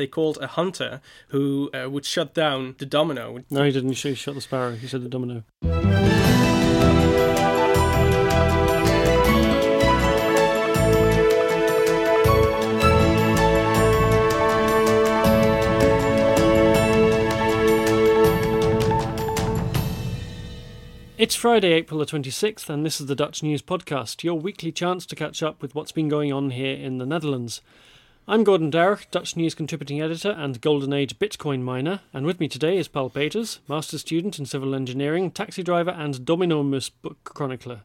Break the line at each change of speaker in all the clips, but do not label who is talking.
They called a hunter who uh, would shut down the domino.
No, he didn't. He shot the sparrow. He said the domino. It's Friday, April the 26th, and this is the Dutch News Podcast, your weekly chance to catch up with what's been going on here in the Netherlands. I'm Gordon Darroch, Dutch News contributing editor and Golden Age Bitcoin miner, and with me today is Paul Peters, master student in civil engineering, taxi driver, and Domino Mus book chronicler.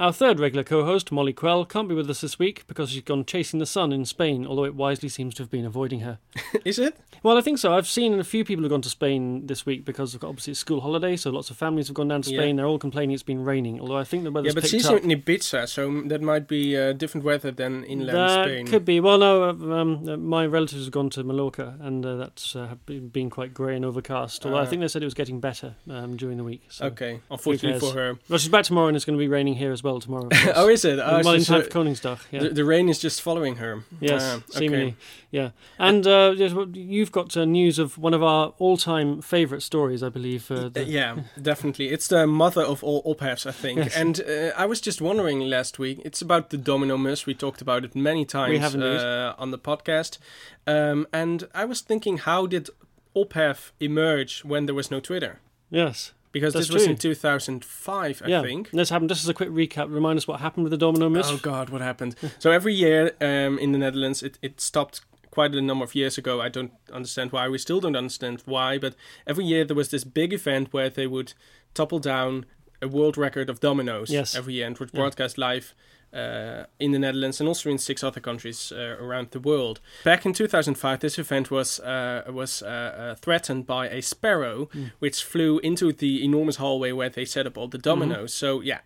Our third regular co host, Molly Quell, can't be with us this week because she's gone chasing the sun in Spain, although it wisely seems to have been avoiding her.
Is it?
Well, I think so. I've seen a few people have gone to Spain this week because of, obviously it's school holiday, so lots of families have gone down to
Yeah.
Spain. They're all complaining it's been raining, although I think the weather's
yeah, but she's
up.
in Ibiza, so that might be uh, different weather than inland
that
Spain.
could be. Well, no, um, uh, my relatives have gone to Mallorca, and uh, that's uh, been, quite grey and overcast. Although I
Uh.
think they said it was getting better um, during the week. So.
Okay, unfortunately for her.
Well, she's back tomorrow, and it's going to be raining here as well tomorrow.
oh, is it? Oh,
well, in time for Koningsdag. Yeah.
the, the rain is just following her.
Yes,
Ah, okay.
seemingly. Yeah. And uh, you've got uh, news of one of our all-time favourite stories, I believe. Uh, the,
yeah, definitely. It's the mother of all ophefs, I think.
Yes.
And uh, I was just wondering last week. It's about the domino miss. We talked about it many times
have
uh, on the podcast. Um, and I was thinking, how did ophef emerge when there was no Twitter?
Yes.
Because
That's
this was
true.
in 2005, I
yeah.
think.
Let's have just as a quick recap. Remind us what happened with the Domino.
Oh God, what happened? so every year um, in the Netherlands, it, it stopped quite a number of years ago. I don't understand why. We still don't understand why. But every year there was this big event where they would topple down a world record of dominoes.
Yes.
Every year and would
Yeah.
broadcast live. Uh, in the Netherlands and also in six other countries uh, around the world. Back in 2005, this event was uh, was uh, uh, threatened by a sparrow,
Mm.
which flew into the enormous hallway where they set up all the dominoes. So yeah,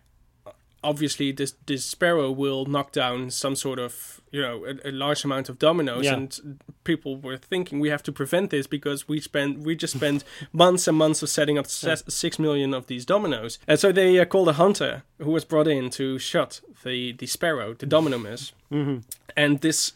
obviously this this sparrow will knock down some sort of you know a, a large amount of dominoes.
Yeah.
and people were thinking we have to prevent this because we spend we just spent months and months of setting up se- six million of these dominoes. And so they uh, called a hunter who was brought in to shot the the sparrow the domino mus.
Hmm
and this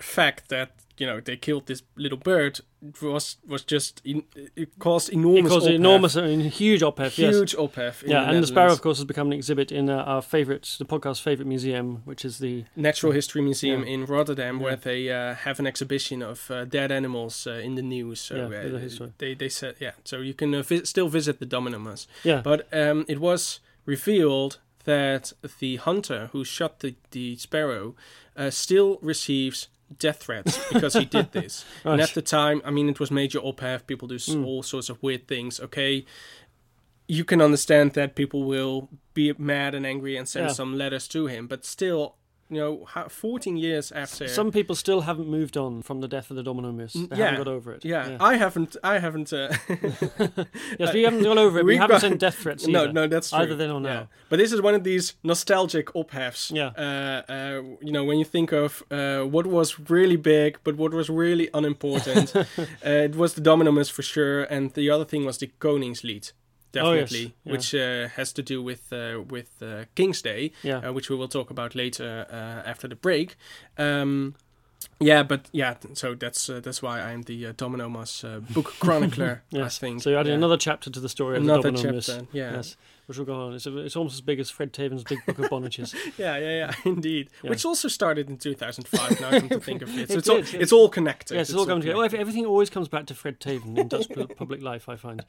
fact that you know they killed this little bird was was just in, it caused
It
enormous
caused
ophef.
enormous, mean, huge ophef. Yes.
huge in
Yeah,
the
and the sparrow, of course, has become an exhibit in uh, our favourite, the podcast favourite museum, which is the
Natural History Museum
Yeah.
in Rotterdam, where they uh, have an exhibition of uh, dead animals uh, in the news. So
Yeah,
uh,
the
they they said yeah, so you can uh, vi- still visit the Dominomus.
yeah.
But um, it was revealed that the hunter who shot the the sparrow uh, still receives death threats because he did this. And at the time, I mean, it was major ophef. People do
Mm.
all sorts of weird things. Okay. You can understand that people will be mad and angry and send
Yeah.
some letters to him, but still, you know, 14 years after.
Some people still haven't moved on from the death of the Domino Mus. They
Mm, yeah.
haven't got over it.
yeah, I haven't. I haven't. Uh,
yes, we haven't got over it. We
We've
haven't
got-
sent death threats
no,
either.
no, that's true.
Either then or now.
Yeah. But this is one of these nostalgic ophefs.
Yeah.
Uh, uh, you know, when you think of uh, what was really big, but what was really unimportant, uh, it was the Dominomus for sure, and the other thing was the Koningslied.
Oh, yes.
Definitely,
Yeah.
which uh, has to do with uh, with uh, King's Day,
Yeah.
uh, which we will talk about later uh, after the break. Um, yeah, but yeah, so that's uh, that's why I'm the uh, Dominomus uh, book chronicler.
yes.
I think.
So you added
yeah.
another chapter to the story of
another
the Domino
chapter. Yeah.
Yes. Which will go on. It's, it's almost as big as Fred Teeven's Big Book of Bonnetjes.
Yeah, yeah, yeah, indeed. Which also started in 2005. Now, come to think of it, so
It
it's all
did, yeah.
it's all connected.
yes, it's all coming together. Well, everything always comes back to Fred Teeven in Dutch public life, I find.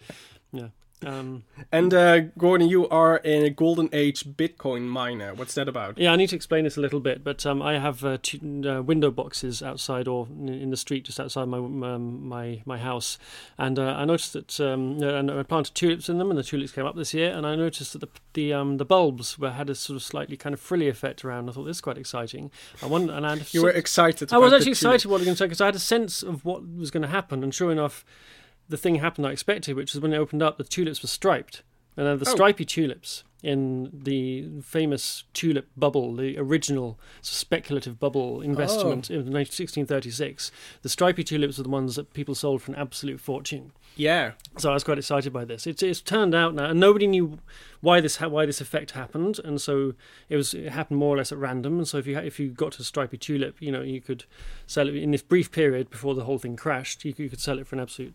Yeah. Um,
And uh, Gordon, you are a golden age Bitcoin miner. What's that about?
yeah, I need to explain this a little bit, but um, I have uh, two, uh, window boxes outside or in- the street just outside my um, my my house, and uh, I noticed that um, and I planted tulips in them, and the tulips came up this year, and I noticed that the the um, the bulbs were had a sort of slightly kind of frilly effect around. I thought this is quite exciting. I wonder, and I
You were excited.
I was actually excited what I was going to say because I had a sense of what was going to happen, and sure enough, the thing happened I expected, which was when it opened up, the tulips were striped, and then the
Oh.
stripy tulips in the famous tulip bubble, the original speculative bubble investment
Oh.
in 1636. The stripy tulips were the ones that people sold for an absolute fortune.
Yeah.
So I was quite excited by this. It's it's turned out now, and nobody knew why this ha- why this effect happened, and so it was it happened more or less at random. And so if you ha- if you got a stripy tulip, you know you could sell it in this brief period before the whole thing crashed. You, you could sell it for an absolute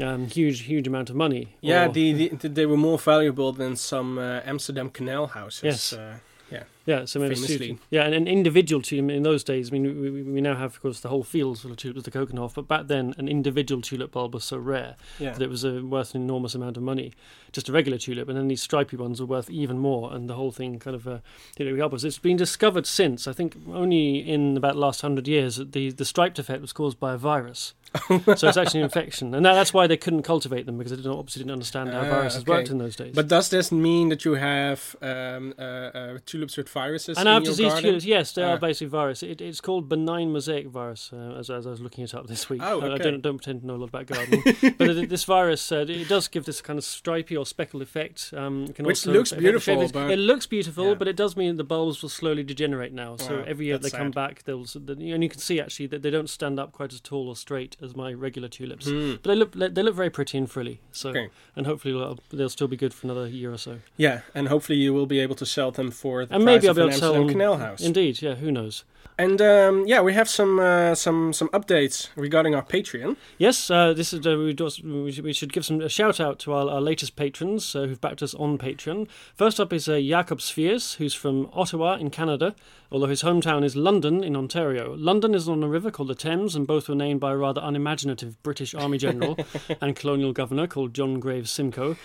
um, huge huge amount of money.
Yeah,
Or-
the, the, they were more valuable than some uh, Amsterdam canal houses.
Yes.
Uh,
Yeah, so maybe
Famously.
yeah, and an individual tulip in those days. I mean, we, we- now have, of course, the whole fields full of tulips, the Keukenhof, but back then, an individual tulip bulb was so rare
yeah.
that it was uh, worth an enormous amount of money. Just a regular tulip, and then these stripy ones were worth even more, and the whole thing kind of uh, did it upwards. It's been discovered since, I think, only in about the last hundred years, that the the striped effect was caused by a virus. so it's actually an infection, and that, that's why they couldn't cultivate them because they didn't, obviously didn't understand how
Ah,
viruses
okay.
worked in those days.
But does this mean that you have um, uh, uh, tulips with viruses
And our
your
disease
garden?
tulips, yes, they
Ah.
are basically virus. It, it's called benign mosaic virus, uh, as, as I was looking it up this week.
Oh,
I- I don't, don't pretend to know a lot about gardening. but this virus, uh, it does give this kind of stripy or speckled effect. Um, it can
Which
also
looks beautiful,
shapes.
but-
It looks beautiful,
Yeah.
but it does mean the bulbs will slowly degenerate now. So
Wow,
every year they
that's
come back, they'll and you can see actually that they don't stand up quite as tall or straight as my regular tulips.
Hmm.
But they look they look very pretty and frilly. So
Okay.
and hopefully they'll, they'll still be good for another year or so.
Yeah, and hopefully you will be able to sell them for the
And
price
maybe I'll be able to sell
canal house.
Indeed, yeah. Who knows?
And um, yeah, we have some uh, some some updates regarding our Patreon.
Yes, uh, this is uh, we, just, we, should, give some a shout out to our, our latest patrons uh, who've backed us on Patreon. First up is uh, Jakob Zwiers, who's from Ottawa in Canada, although his hometown is London in Ontario. London is on a river called the Thames, and both were named by a rather unimaginative British Army general and colonial governor called John Graves Simcoe.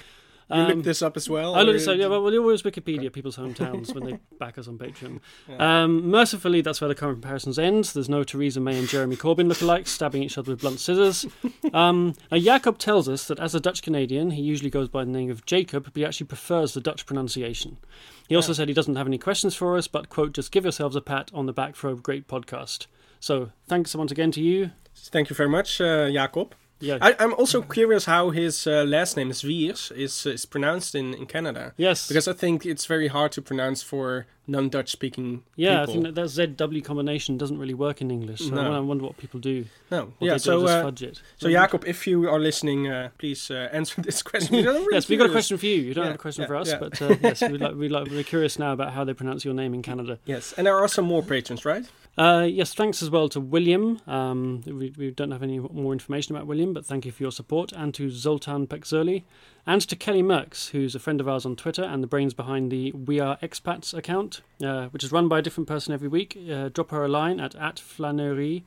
You
Um,
looked this up as well.
I looked this up, yeah, well, we always Wikipedia people's hometowns when they back us on Patreon. Um, mercifully, that's where the current comparisons end. There's no Theresa May and Jeremy Corbyn lookalikes stabbing each other with blunt scissors. Um, now, Jakob tells us that as a Dutch Canadian, he usually goes by the name of Jacob, but he actually prefers the Dutch pronunciation. He also
Yeah.
said he doesn't have any questions for us, but, quote, just give yourselves a pat on the back for a great podcast. So, thanks once again to you.
Thank you very much, uh, Jacob.
Yeah.
I, I'm also curious how his uh, last name, Zwiers, is is pronounced in, in Canada.
yes.
Because I think it's very hard to pronounce for non-Dutch speaking
yeah, I think that, that ZW combination doesn't really work in English. So
No.
I wonder what people do.
no, yeah.
they
So,
just
uh,
fudge it.
so Jacob, if you are listening, uh, please uh, answer this question. really
yes, we've got a question for you. You don't
Yeah,
have a question
yeah,
for us,
yeah.
but uh, yes, we'd like, we'd like, we're curious now about how they pronounce your name in Canada.
Yes, and there are some more patrons, right?
Uh, yes, thanks as well to William. Um, we, we don't have any more information about William, but thank you for your support, and to Zoltan Pekzoli, and to Kelly Merks, who's a friend of ours on Twitter and the brains behind the We Are Expats account, uh, which is run by a different person every week. Uh, drop her a line at at flannery.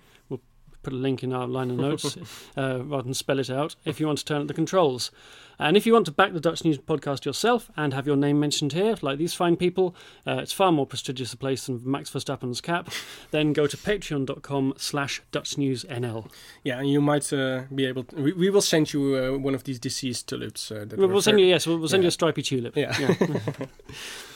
Put a link in our line of notes uh, rather than spell it out if you want to turn up the controls. And if you want to back the Dutch News podcast yourself and have your name mentioned here, like these fine people, uh, it's far more prestigious a place than Max Verstappen's cap, then go to patreon.com slash dutchnewsnl.
Yeah, and you might uh, be able. To, we, we will send you uh, one of these deceased tulips. Uh,
We'll, send you, yes, we'll, we'll send
Yeah.
you a stripy tulip.
Yeah.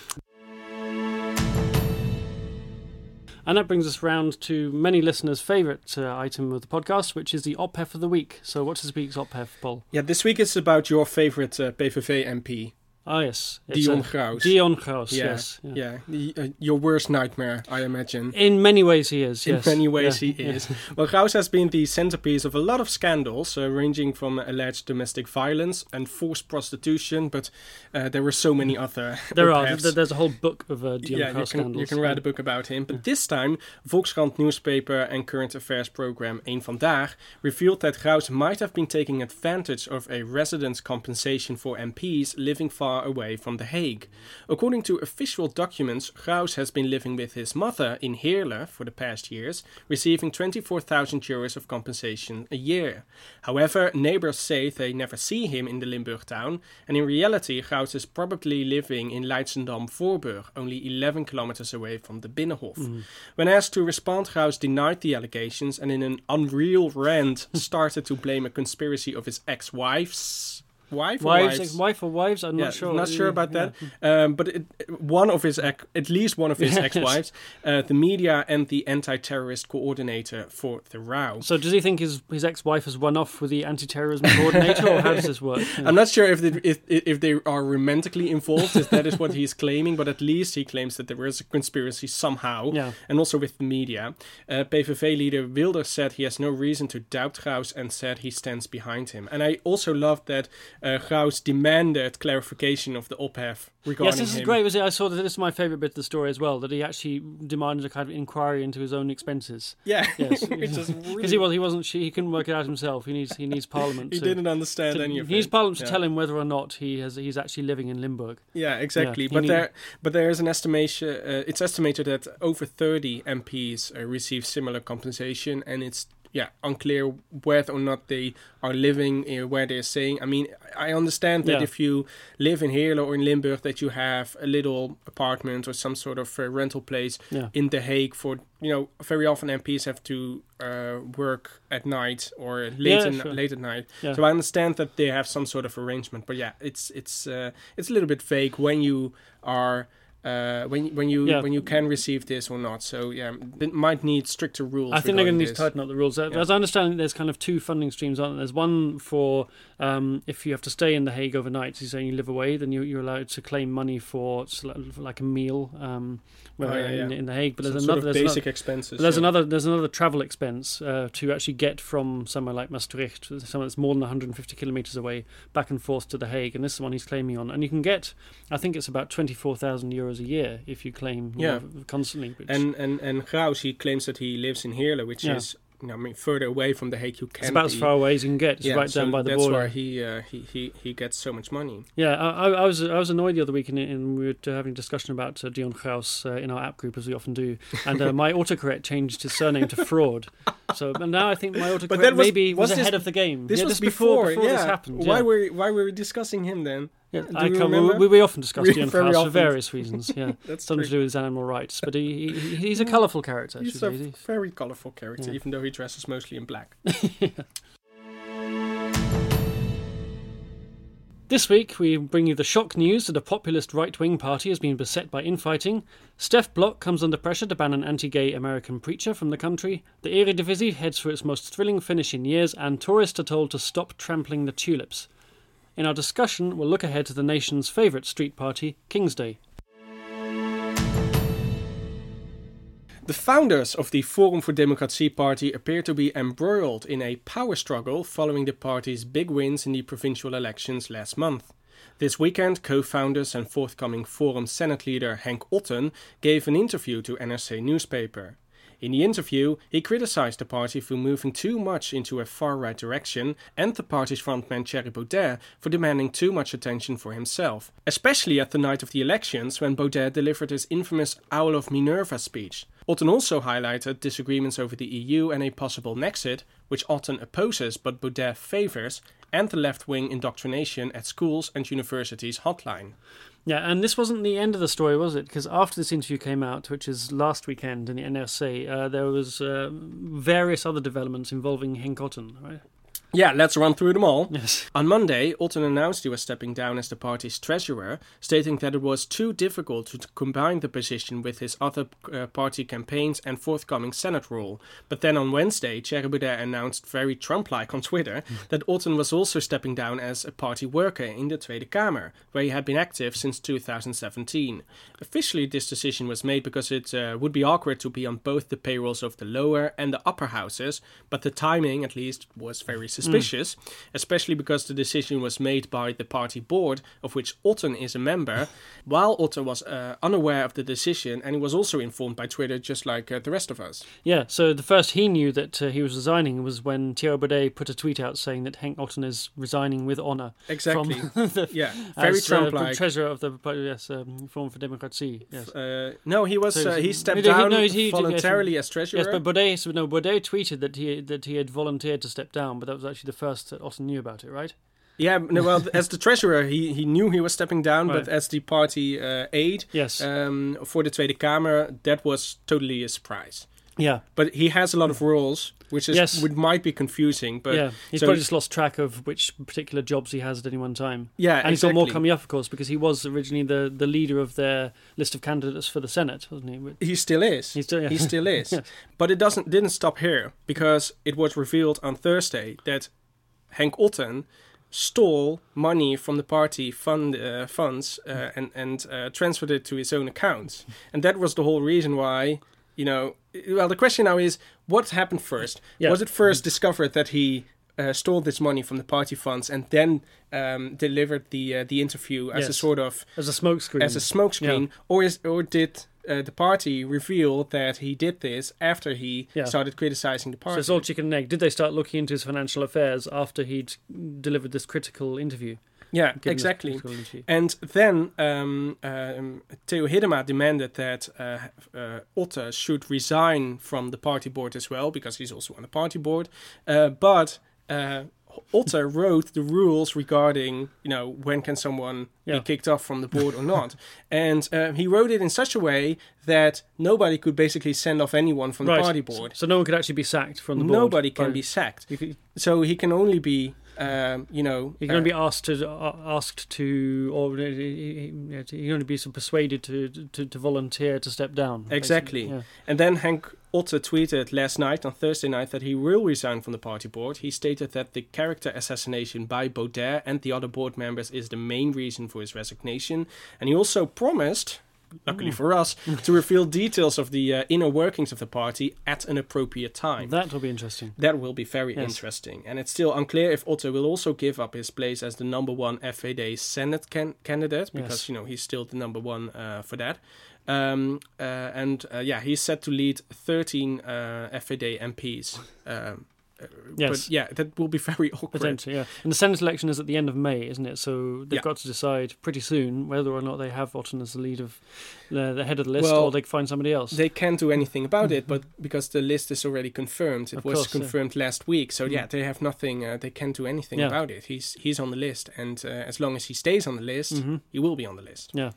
And that brings us round to many listeners' favourite uh, item of the podcast, which is the OPHEF of the week. So what's this week's OPHEF, Paul?
Yeah, this week is about your favorite uh, PVV MP,
Ah, yes. It's,
Dion Graus.
Dion Graus,
Yeah,
yes. yeah.
Yeah, the, uh, your worst nightmare, I imagine.
In many ways he is,
In
yes.
many ways,
Yeah,
he is. Well, Graus has been the centerpiece of a lot of scandals, uh, ranging from alleged domestic violence and forced prostitution, but uh, there were so many other.
There are. Th- There's a whole book of uh, Dion
yeah, you
Graus
can,
scandals.
you can write a book about him. But this time, Volkskrant newspaper and current affairs program Eén Vandaag revealed that Graus might have been taking advantage of a residence compensation for MPs living far away from The Hague. According to official documents, Graus has been living with his mother in Heerlen for the past years, receiving 24,000 euros of compensation a year. However, neighbors say they never see him in the Limburg town, and in reality, Graus is probably living in Leidsendam-Voorburg, only 11 kilometers away from the Binnenhof. Mm. When asked to respond, Graus denied the allegations and in an unreal rant started to blame a conspiracy of his ex-wives wife, or
wives,
wives?
wife or wives? I'm
Yeah,
not sure.
I'm not sure about
Yeah.
that. Um, but it, one of his, ex, at least one of his
Yes.
ex-wives, uh, the media and the anti-terrorist coordinator for the row.
So does he think his his ex-wife has run off with the anti-terrorism coordinator, or how does this work? Yeah.
I'm not sure if they, if if they are romantically involved, if that is what he's claiming, but at least he claims that there is a conspiracy somehow,
Yeah.
and also with the media. Uh, PVV leader Wilders said he has no reason to doubt Graus and said he stands behind him. And I also loved that uh, Graus demanded clarification of the ophef regarding
Yes, this is great. Was it? I saw that this is my favourite bit of the story as well. That he actually demanded a kind of inquiry into his own expenses.
Yeah,
Yes, because
really
he was he wasn't he, he couldn't work it out himself. He needs he needs Parliament.
he
to,
didn't understand
to-
any of
he needs. Parliament to tell him whether or not he has he's actually living in Limburg.
Yeah, exactly.
he
but
need-
there, but there is an estimation. Uh, it's estimated that over 30 MPs uh, receive similar compensation, and it's yeah unclear whether or not they are living uh, where they're staying. I mean, I understand that
Yeah.
if you live in Heerlen or in Limburg, that you have a little apartment or some sort of uh, rental place
Yeah.
in The Hague. For you know, very often MPs have to uh, work at night or late
Yeah,
in,
sure.
late at night.
Yeah.
So I understand that they have some sort of arrangement, but yeah, it's it's uh, it's a little bit vague when you are uh, when when you
Yeah.
when you can receive this or not. So yeah, it might need stricter rules.
I think they're going to need to tighten up the rules. As
Yeah.
I understand, it, there's kind of two funding streams, aren't there? There's one for um, if you have to stay in The Hague overnight, so saying you live away, then you, you're allowed to claim money for, like a meal um,
Oh, yeah,
in,
yeah.
in The Hague. But
Some
there's another, there's
basic
another,
expenses.
there's
yeah.
another there's another travel expense uh, to actually get from somewhere like Maastricht, somewhere that's more than 150 kilometers away, back and forth to The Hague, and this is the one he's claiming on. And you can get, I think it's about 24,000 euros a year if you claim you
Yeah.
know, constantly. Which,
And and and Graus, he claims that he lives in Heerlen, which is I mean further away from the Hague you can
it's about as far away as you can get. It's
yeah,
right
so
down by the
that's
border.
why he, uh, he he he gets so much money.
Yeah, I, I was I was annoyed the other week, in, in we were having a discussion about uh, Dion Graus uh, in our app group as we often do, and uh, my autocorrect changed his surname to Fraud. So and now I think my autocorrect
was-
maybe was,
was this-
ahead of the game.
This
yeah,
was
this before
before,
before
yeah.
this happened.
Why
yeah.
were why were we discussing him then?
Yeah, I
you
we, we often discuss
We
Graus for various reasons. Yeah,
That's
something
true.
to do with his animal rights, but he, he he's a colourful character.
He's a very colorful character,
Yeah.
even though he dresses mostly in black.
This week, we bring you the shock news that a populist right wing party has been beset by infighting. Stef Blok comes under pressure to ban an anti gay American preacher from the country. The Eredivisie heads for its most thrilling finish in years, and tourists are told to stop trampling the tulips. In our discussion, we'll look ahead to the nation's favourite street party, King's Day.
The founders of the Forum for Democratie party appear to be embroiled in a power struggle following the party's big wins in the provincial elections last month. This weekend, co founders and forthcoming Forum Senate leader Henk Otten gave an interview to NRC newspaper. In the interview, he criticized the party for moving too much into a far right direction and the party's frontman Thierry Baudet for demanding too much attention for himself, especially at the night of the elections when Baudet delivered his infamous Owl of Minerva speech. Otten also highlighted disagreements over the EU and a possible Nexit, which Otten opposes but Baudet favors, and the left wing indoctrination at schools and universities hotline.
Yeah, and this wasn't the end of the story, was it? Because after this interview came out, which is last weekend in the NRC, uh, there was uh, various other developments involving Henk Otten, right?
Yeah, let's run through them all.
Yes.
On Monday, Otten announced he was stepping down as the party's treasurer, stating that it was too difficult to combine the position with his other uh, party campaigns and forthcoming Senate role. But then on Wednesday, Thierry Baudet announced very Trump-like on Twitter that Otten was also stepping down as a party worker in the Tweede Kamer, where he had been active since 2017. Officially, this decision was made because it uh, would be awkward to be on both the payrolls of the lower and the upper houses, but the timing, at least, was very suspicious, especially because the decision was made by the party board, of which Otten is a member, while Otten was uh, unaware of the decision and he was also informed by Twitter, just like uh, the rest of us.
Yeah, so the first he knew that uh, he was resigning was when Thierry Baudet put a tweet out saying that Henk Otten is resigning with honour.
Exactly.
From the,
Yeah, very
as, uh,
Trump-like.
treasurer of the yes, um, Forum for Democracy. Yes.
Uh, no, he was
So
uh, he stepped
he-
down
no, he-
voluntarily as treasurer.
Yes, but Baudet, so no, Baudet tweeted that he that he had volunteered to step down, but that was actually the first that Otten knew about it, right?
Yeah, no, well, as the treasurer, he, he knew he was stepping down,
Right.
but as the party uh, aide
Yes.
um, for the Tweede Kamer, that was totally a surprise.
Yeah,
but he has a lot of roles, which is
Yes.
which might be confusing. But
yeah. He's
so-
probably just lost track of which particular jobs he has at any one time.
yeah,
And he's got more coming up, of course, because he was originally the, the leader of their list of candidates for the Senate, wasn't he?
He still is.
He's still- yeah.
He still is.
Yes.
But it doesn't didn't stop here because it was revealed on Thursday that Henk Otten stole money from the party fund uh, funds uh, and and uh, transferred it to his own accounts, and that was the whole reason why. You know, well, the question now is, what happened first?
Yeah.
Was it first discovered that he uh, stole this money from the party funds and then um, delivered the uh, the interview as a sort of
as a smokescreen.
as a smokescreen, or is or did uh, the party reveal that he did this after he
Yeah.
started criticizing the party?
so it's all chicken and egg. Did they start looking into his financial affairs after he'd delivered this critical interview?
Yeah, exactly. And then um, um, Theo Hiddema demanded that uh, uh, Otten should resign from the party board as well, because he's also on the party board. Uh, but uh, Otten wrote the rules regarding, you know, when can someone
Yeah.
be kicked off from the board or not. and uh, he wrote it in such a way that nobody could basically send off anyone from the party board.
So no one could actually be sacked from the board.
Nobody can be sacked. So he can only be, um, you know,
You're going
uh,
to be asked to uh, asked to, or uh, you're going to be persuaded to, to to volunteer to step down.
Exactly.
Yeah.
And then Henk Otten tweeted last night, on Thursday night, that he will resign from the party board. He stated that the character assassination by Baudet and the other board members is the main reason for his resignation. And he also promised, luckily for us, to reveal details of the uh, inner workings of the party at an appropriate time.
That will be interesting.
That will be very
Yes.
interesting. And it's still unclear if Otten will also give up his place as the number one FVD Senate can- candidate, because,
Yes.
you know, he's still the number one uh, for that. Um, uh, and uh, yeah, he's set to lead 13 uh, FVD MPs. Um,
Yes.
But yeah, that will be very awkward.
Potentially, yeah. And the Senate election is at the end of May, isn't it? So they've
Yeah.
got to decide pretty soon whether or not they have Otten as the lead of the, the head of the list,
Well,
or they find somebody else.
They can't do anything about it, but because the list is already confirmed, it
Of
was
course, yeah.
confirmed last week. So yeah,
Mm.
they have nothing. Uh, they can't do anything
Yeah.
about it. He's he's on the list, and uh, as long as he stays on the list,
hmm
he will be on the list.
Yeah.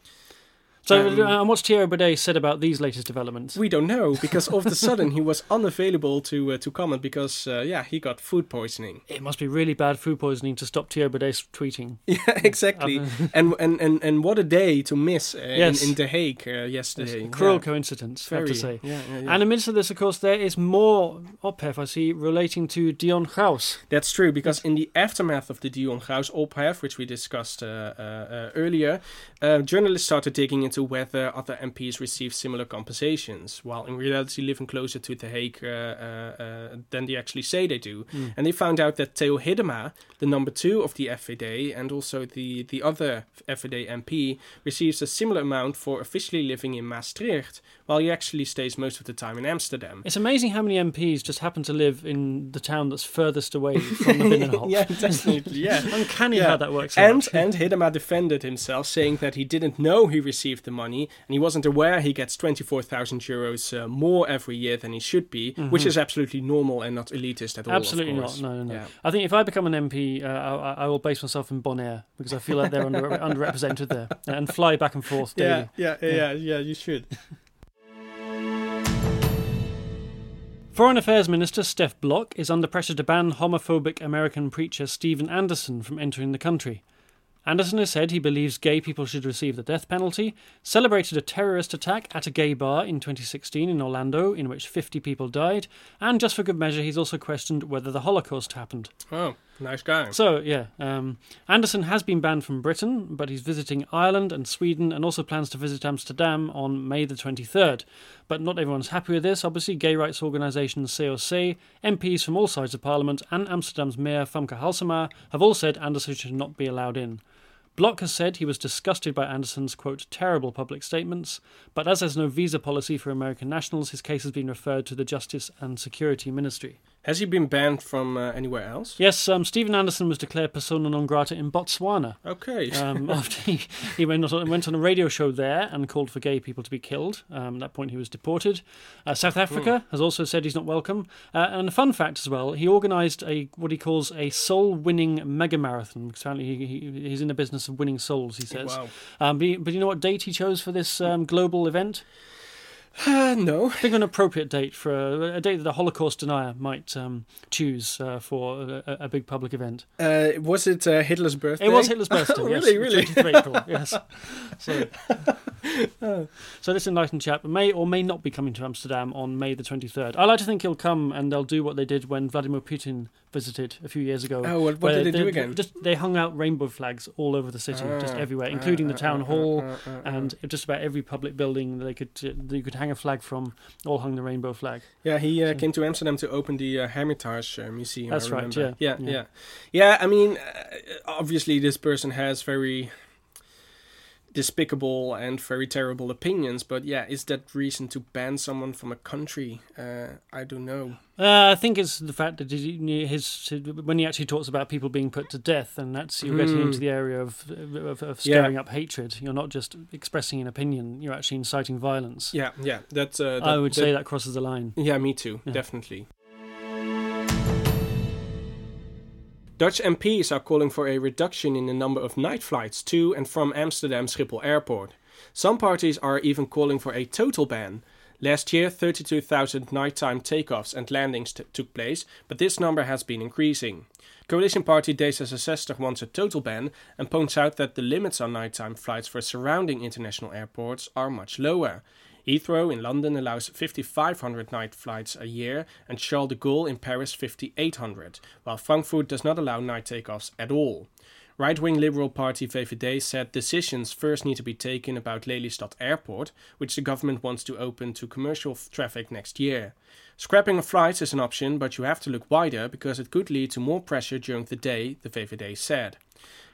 So,
Um,
uh, and what's Thierry Baudet said about these latest developments?
We don't know because all of a sudden he was unavailable to uh, to comment because uh, yeah he got food poisoning.
It must be really bad food poisoning to stop Thierry Baudet tweeting.
Yeah, exactly. and, and and and what a day to miss uh,
Yes.
in, in The Hague uh, yesterday.
Cruel
Yeah,
coincidence, I have to say.
Yeah, yeah, yeah.
And amidst of this, of course, there is more ophef I see relating to Dion Graus.
That's true because in the aftermath of the Dion Graus ophef, which we discussed uh, uh, uh, earlier, uh, journalists started digging into whether other MPs receive similar compensations, while in reality living closer to The Hague uh, uh, uh, than they actually say they do.
Mm.
And they found out that Theo Hiddema, the number two of the FVD, and also the, the other FVD MP, receives a similar amount for officially living in Maastricht, while he actually stays most of the time in Amsterdam.
It's amazing how many MPs just happen to live in the town that's furthest away from the Binnenhof.
yeah, definitely. Yeah.
Uncanny
Yeah.
how that works.
And and Hiddema defended himself, saying that he didn't know he received the money and he wasn't aware he gets twenty four thousand euros uh, more every year than he should be, which is absolutely normal and not elitist at all.
Mm-hmm. Absolutely not. No, no, no.
Yeah.
I think if I become an MP, uh, I, I will base myself in Bonaire because I feel like they're under, underrepresented there and fly back and forth daily.
Yeah, yeah, yeah, yeah, you should.
Foreign Affairs Minister Stef Blok is under pressure to ban homophobic American preacher Steven Anderson from entering the country. Anderson has said he believes gay people should receive the death penalty, celebrated a terrorist attack at a gay bar in 2016 in Orlando in which 50 people died, and just for good measure, he's also questioned whether the Holocaust happened.
Oh, nice guy.
So, yeah, um, Anderson has been banned from Britain, but he's visiting Ireland and Sweden and also plans to visit Amsterdam on May the 23rd. But not everyone's happy with this. Obviously, gay rights organisations COC, MPs from all sides of Parliament, and Amsterdam's Mayor Femke Halsema have all said Anderson should not be allowed in. Blok has said he was disgusted by Anderson's, quote, terrible public statements, but as there's no visa policy for American nationals, his case has been referred to the Justice and Security Ministry.
Has he been banned from uh, anywhere else?
Yes, um, Steven Anderson was declared persona non grata in Botswana
Okay.
um, after he, he went, on, went on a radio show there and called for gay people to be killed. Um, at that point, he was deported. Uh, South Africa has also said he's not welcome. Uh, and a fun fact as well, he organised a what he calls a soul-winning mega marathon. Apparently he, he, he's in the business of winning souls. He says.
wow.
Um, but, you- but you know what date he chose for this um, global event?
Uh, no.
Think of an appropriate date for a, a date that a Holocaust denier might um, choose uh, for a, a, big public event.
Uh, was it uh, Hitler's birthday?
It was Hitler's birthday.
Oh,
yes,
really, really?
20th of April. Yes. So, so this enlightened chap may or may not be coming to Amsterdam on May the 23rd. I like to think he'll come and they'll do what they did when Vladimir Putin visited a few years ago.
Oh, what, what did they do again?
Just they hung out rainbow flags all over the city, just
Ah,
everywhere,
ah,
including the
ah,
town hall and just about every public building that they could that you could hang a flag from. All hung the rainbow flag.
Yeah, he uh,
So-
came to Amsterdam to open the uh, Hermitage uh, Museum.
That's
I
right, yeah,
yeah,
yeah.
yeah, yeah. I mean, uh, obviously, this person has very despicable and very terrible opinions. But yeah, is that reason to ban someone from a country? Uh, I don't know.
Uh, I think it's the fact that he- his when he actually talks about people being put to death, and that's you're getting
Hmm.
into the area of of, of
Yeah.
stirring up hatred. You're not just expressing an opinion; you're actually inciting violence.
Yeah, yeah. That's. Uh, that,
I would
that-
say that crosses the line.
Yeah, me too.
Yeah.
Definitely. Dutch MPs are calling for a reduction in the number of night flights to and from Amsterdam Schiphol Airport. Some parties are even calling for a total ban. Last year, 32,000 nighttime takeoffs and landings t- took place, but this number has been increasing. Coalition party D66 wants a total ban and points out that the limits on nighttime flights for surrounding international airports are much lower. Heathrow in London allows 5,500 night flights a year, and Charles de Gaulle in Paris 5,800, while Frankfurt does not allow night takeoffs at all. Right wing Liberal Party VVD said decisions first need to be taken about Lelystad Airport, which the government wants to open to commercial traffic next year. Scrapping of flights is an option, but you have to look wider because it could lead to more pressure during the day, the VVD said.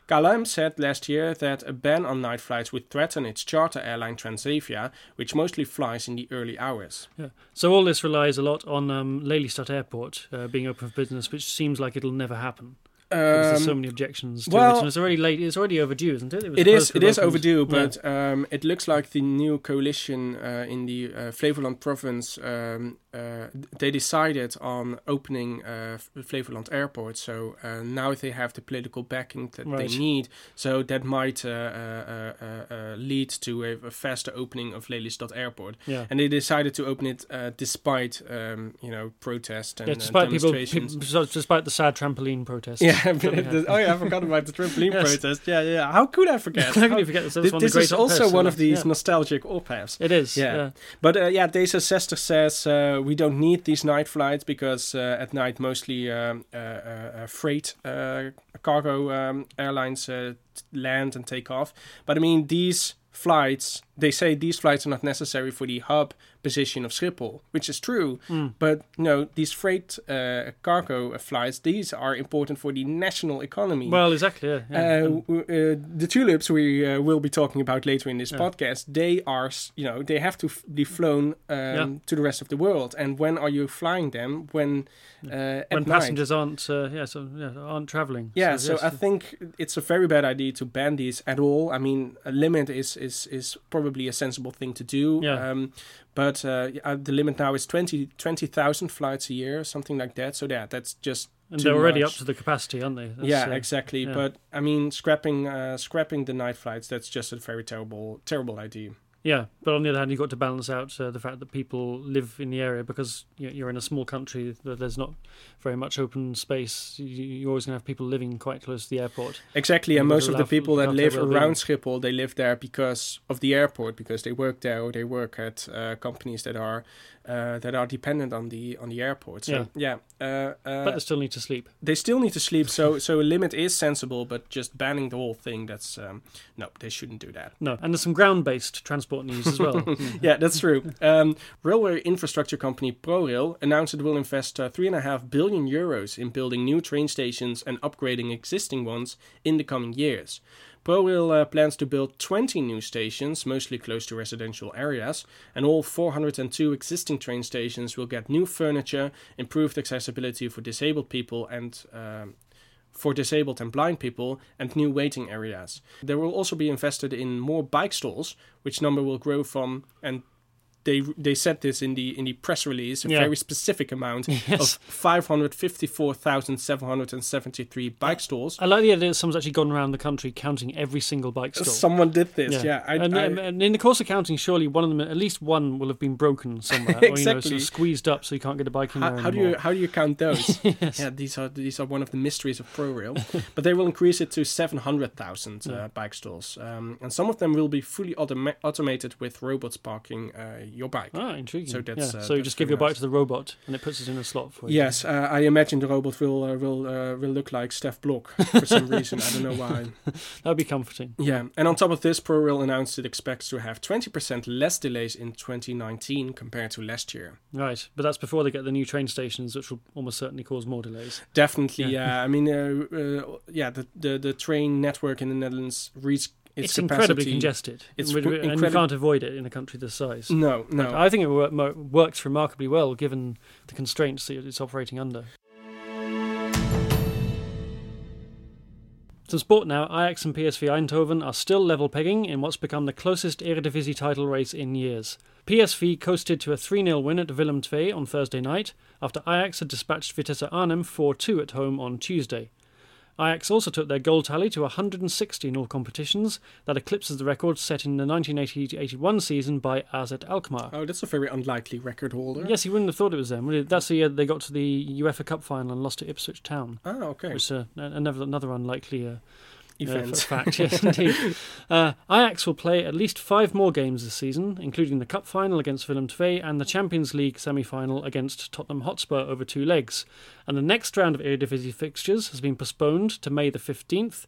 KLM said last year that a ban on night flights would threaten its charter airline Transavia, which mostly flies in the early hours.
Yeah. So all this relies a lot on um, Lelystad Airport uh, being open for business, which seems like it'll never happen. Because there's so
Um,
many objections to
well-
it, and it's already late. It's already overdue, isn't it? was
it is it is overdue,
Yeah.
but um, it looks like the new coalition uh, in the uh, Flevoland province um, uh, they decided on opening uh, Flevoland Airport. So uh, now they have the political backing that
Right.
they need. So that might uh, lead to a, a faster opening of Lelystad Airport.
yeah.
And they decided to open it uh, despite um, you know protest and
Yeah, despite people,
demonstrations.
people, despite the sad trampoline protest.
yeah,
that we had.
The- oh yeah, I forgot about the trampoline
Yes.
protest. Yeah, yeah. How could I forget?
How
How-
you forget this? This,
this is also one of these
yeah.
nostalgic ophefs.
It is.
Yeah.
Yeah.
But uh, yeah, D66 says uh, we don't need these night flights because uh, at night mostly um, uh, uh, uh, freight uh, cargo um, airlines uh, land and take off. But I mean, these flights, they say these flights are not necessary for the hub position of Schiphol, which is true.
Mm.
But you know, these freight uh, cargo flights, these are important for the national economy.
Well, exactly. Yeah. yeah.
Uh, w- uh, the tulips we uh, will be talking about later in this
Yeah.
podcast, they are, you know, they have to f- be flown um, to the rest of the world. And when are you flying them? When uh,
when
night.
passengers aren't, uh, yeah, so yeah, aren't traveling.
Yeah, so,
yes,
I think it's a very bad idea to ban these at all. I mean, a limit is is is probably a sensible thing to do.
Yeah.
Um, but uh, uh, the limit now is 20 20,000 flights a year, something like that. So yeah, that's just
and they're already
much.
up to the capacity, aren't they? That's,
yeah,
uh,
exactly.
yeah.
But I mean, scrapping uh, scrapping the night flights that's just a very terrible terrible idea.
Yeah, but on the other hand, you've got to balance out uh, the fact that people live in the area because you- you're in a small country. that There's not very much open space. You- You're always going to have people living quite close to the airport.
Exactly, and
And
most of the people that live around Schiphol, they live there because of the airport, because they work there or they work at uh, companies that are uh, that are dependent on the on the airport. So yeah, uh, uh,
but they still need to sleep.
they still need to sleep. So so a limit is sensible, but just banning the whole thing, that's um, no, they shouldn't do that.
No, and there's some ground-based transport news as well.
yeah, that's true. Um, railway infrastructure company ProRail announced it will invest uh, three and a half billion euros in building new train stations and upgrading existing ones in the coming years. ProRail uh, plans to build 20 new stations, mostly close to residential areas, and all 402 existing train stations will get new furniture, improved accessibility for disabled people, and um, for disabled and blind people and new waiting areas. There will also be invested in more bike stalls, which number will grow from and they they said this in the in the press release, a
Yeah.
very specific amount
Yes.
of five hundred fifty four thousand seven hundred and seventy three bike stalls.
I like the idea that someone's actually gone around the country counting every single bike stall.
Someone did this, yeah. I,
and,
I-
um, and in the course of counting, surely one of them, at least one, will have been broken somewhere, or you know, sort
Exactly.
of squeezed up so you can't get a bike in
how,
there
how do you how do you count those?
yes.
Yeah, these are these are one of the mysteries of ProRail, but they will increase it to seven hundred thousand uh,
Yeah.
bike stalls, um, and some of them will be fully automa- automated with robots parking uh, your bike.
Ah, intriguing.
So that's,
yeah.
uh,
so you
that's
just give your bike
nice.
to the robot, and it puts it in a slot for you.
Yes, uh, I imagine the robot will uh, will uh, will look like Stef Blok for some reason. I don't know why.
that would be comforting.
Yeah, and on top of this, ProRail announced it expects to have 20% less delays in 2019 compared to last year.
Right, but that's before they get the new train stations, which will almost certainly cause more delays.
Definitely,
Yeah.
yeah. I mean, uh, uh, yeah, the, the the train network in the Netherlands reached its,
incredibly congested,
It's
and you can't avoid it in a country this size.
No, no.
But I think it works remarkably well given the constraints that it's operating under. Some sport now. Ajax and PSV Eindhoven are still level pegging in what's become the closest Eredivisie title race in years. PSV coasted to a 3 0 win at Willem II on Thursday night after Ajax had dispatched Vitesse Arnhem 4 2 at home on Tuesday. Ajax also took their goal tally to 160 in all competitions. That eclipses the record set in the 1980-81 season by AZ Alkmaar.
oh, that's a very unlikely record holder.
Yes, you wouldn't have thought it was them. That's the year they got to the UEFA Cup final and lost to Ipswich Town.
Ah, okay.
Which is uh, another, another unlikely uh,
Event.
f- fact. Yes, indeed. Uh, Ajax will play at least five more games this season, including the Cup final against Willem II and the Champions League semi-final against Tottenham Hotspur over two legs. And the next round of Eredivisie fixtures has been postponed to May the 15th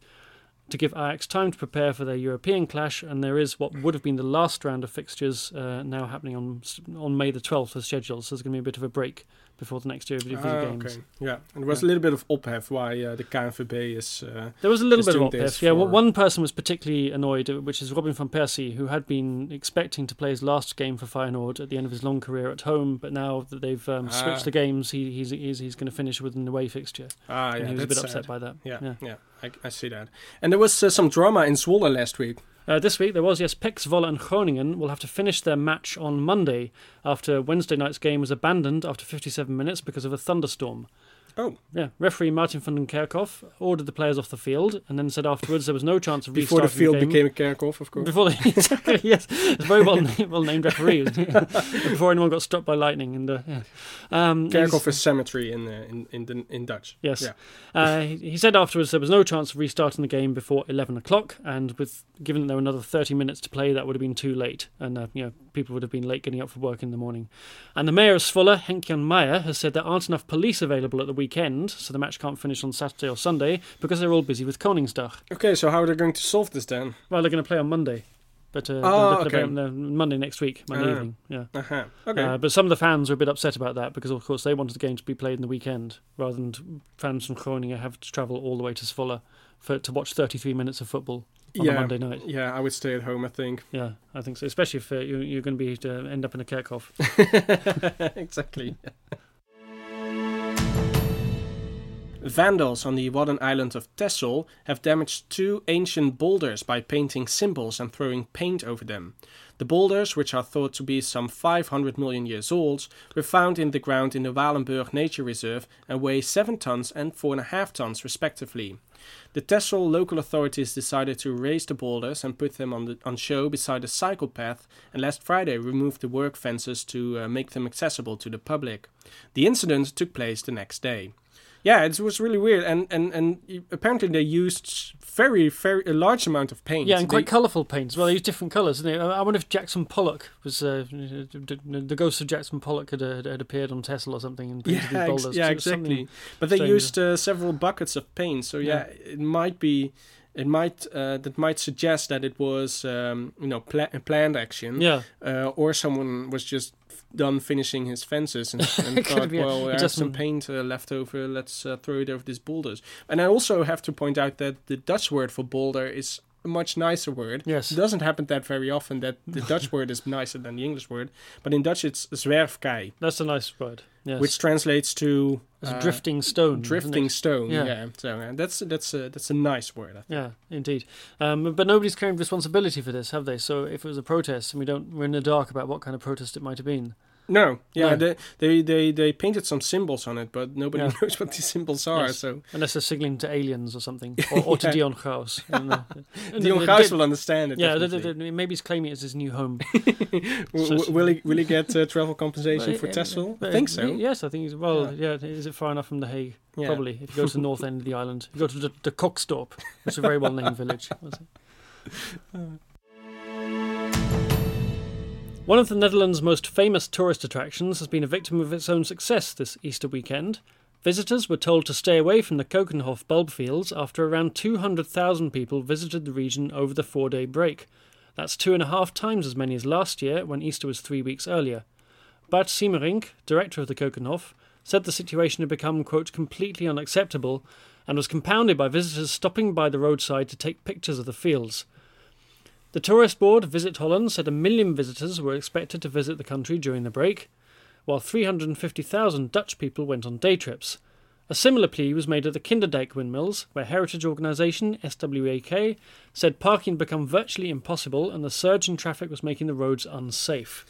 to give Ajax time to prepare for their European clash, and there is what would have been the last round of fixtures uh, now happening on on May the 12th as scheduled. So there's going to be a bit of a break before the next Eredivisie
Ah,
games.
okay. Yeah, and there was a little bit of ophef why uh, the KNVB is. Uh,
There was a little bit of
this
Yeah,
for-
one person was particularly annoyed, uh, which is Robin van Persie, who had been expecting to play his last game for Feyenoord at the end of his long career at home, but now that they've um, switched
Ah.
the games, he, he's he's, he's going to finish with an away fixture,
ah, yeah,
and he was a bit upset
sad.
by that.
Yeah,
Yeah.
yeah, I, I see that. And there was uh, some drama in Zwolle last week.
Uh, this week there was yes, PEC Zwolle and Groningen will have to finish their match on Monday after Wednesday night's game was abandoned after 57 minutes because of a thunderstorm.
Oh,
Yeah, referee Martin van den Kerkhof ordered the players off the field and then said afterwards there was no chance of
before the field
game.
became a Kerkhof, of course.
Before they, exactly, yes, it's a very well well named referee. Before anyone got struck by lightning, and uh, yeah. um,
Kerkhof is cemetery in uh, in in, the, in Dutch.
Yes.
Yeah.
Uh, he, he said afterwards there was no chance of restarting the game before 11 o'clock, and with given that there were another 30 minutes to play, that would have been too late, and uh, you know people would have been late getting up for work in the morning. And the mayor of Zwolle, Henk-Jan Meijer, has said there aren't enough police available at the weekend, so the match can't finish on Saturday or Sunday because they're all busy with Koningsdag.
Okay, so how are they going to solve this then?
Well, they're going to play on Monday, but uh,
Oh, okay.
on Monday next week, Monday
Ah.
evening. Yeah.
Uh-huh. Okay.
Uh, but some of the fans were a bit upset about that because, of course, they wanted the game to be played in the weekend rather than fans from Groningen have to travel all the way to Zwolle for, to watch 33 minutes of football on
yeah.
a Monday night.
Yeah, I would stay at home. I think.
Yeah, I think so. Especially if uh, you, you're going to be uh, end up in a Kerkhof.
exactly. Vandals on the Wadden island of Texel have damaged two ancient boulders by painting symbols and throwing paint over them. The boulders, which are thought to be some 500 million years old, were found in the ground in the Walenburg Nature Reserve and weigh 7 tons and 4.5 tons respectively. The Texel local authorities decided to raise the boulders and put them on, the, on show beside a cycle path, and last Friday removed the work fences to uh, make them accessible to the public. The incident took place the next day. Yeah, it was really weird, and and and apparently they used very very a large amount of paint.
Yeah, and quite
They-
colourful paints. Well, they used different colours, didn't they? I wonder if Jackson Pollock was uh, the, ghost of Jackson Pollock had, uh, had appeared on Texel or something and painted
yeah, ex- yeah,
It was something-
exactly. But they
strange.
used uh, several buckets of paint, so yeah, it might be. It might uh, that might suggest that it was um, you know pla- a planned action,
Yeah,
uh, or someone was just done finishing his fences and, and thought, well, there's
just-
some paint uh, left over. Let's uh, throw it over these boulders. And I also have to point out that the Dutch word for boulder is a much nicer word.
Yes.
It doesn't happen that very often that the Dutch word is nicer than the English word. But in Dutch, it's zwerfkei,
That's a nice word. Yes.
which translates to uh,
drifting stone.
drifting stone.
Yeah.
Yeah. So uh, that's that's a that's a nice word. I think.
Yeah, indeed. Um, but nobody's claimed responsibility for this, have they? So if it was a protest and we don't, we're in the dark about what kind of protest it might have been.
No, yeah,
No.
They, they they they painted some symbols on it, but nobody
Yeah.
knows what these symbols are.
Yes.
So
Unless they're signaling to aliens or something, or, or to
Yeah.
Dion. And, uh, and
Dion
Graus
will understand it.
Yeah, they-
definitely.
they- they- maybe he's claiming it as his new home.
W-
So-
will he will he get uh, travel compensation
Well,
for
uh,
Texel? I think so.
Yes, I think. He's, well, yeah. Is it far enough from the Hague?
Yeah.
Probably. If you go to the north end of the island, you go to the, the Cocksdorp, is a very well-named village. One of the Netherlands' most famous tourist attractions has been a victim of its own success this Easter weekend. Visitors were told to stay away from the Keukenhof bulb fields after around 200,000 people visited the region over the four day break. That's two and a half times as many as last year when Easter was three weeks earlier. Bart Siemerink, director of the Keukenhof, said the situation had become, quote, completely unacceptable and was compounded by visitors stopping by the roadside to take pictures of the fields. The tourist board Visit Holland said a million visitors were expected to visit the country during the break, while 350,000 Dutch people went on day trips. A similar plea was made at the Kinderdijk windmills, where heritage organisation SWAK said parking had become virtually impossible and the surge in traffic was making the roads unsafe.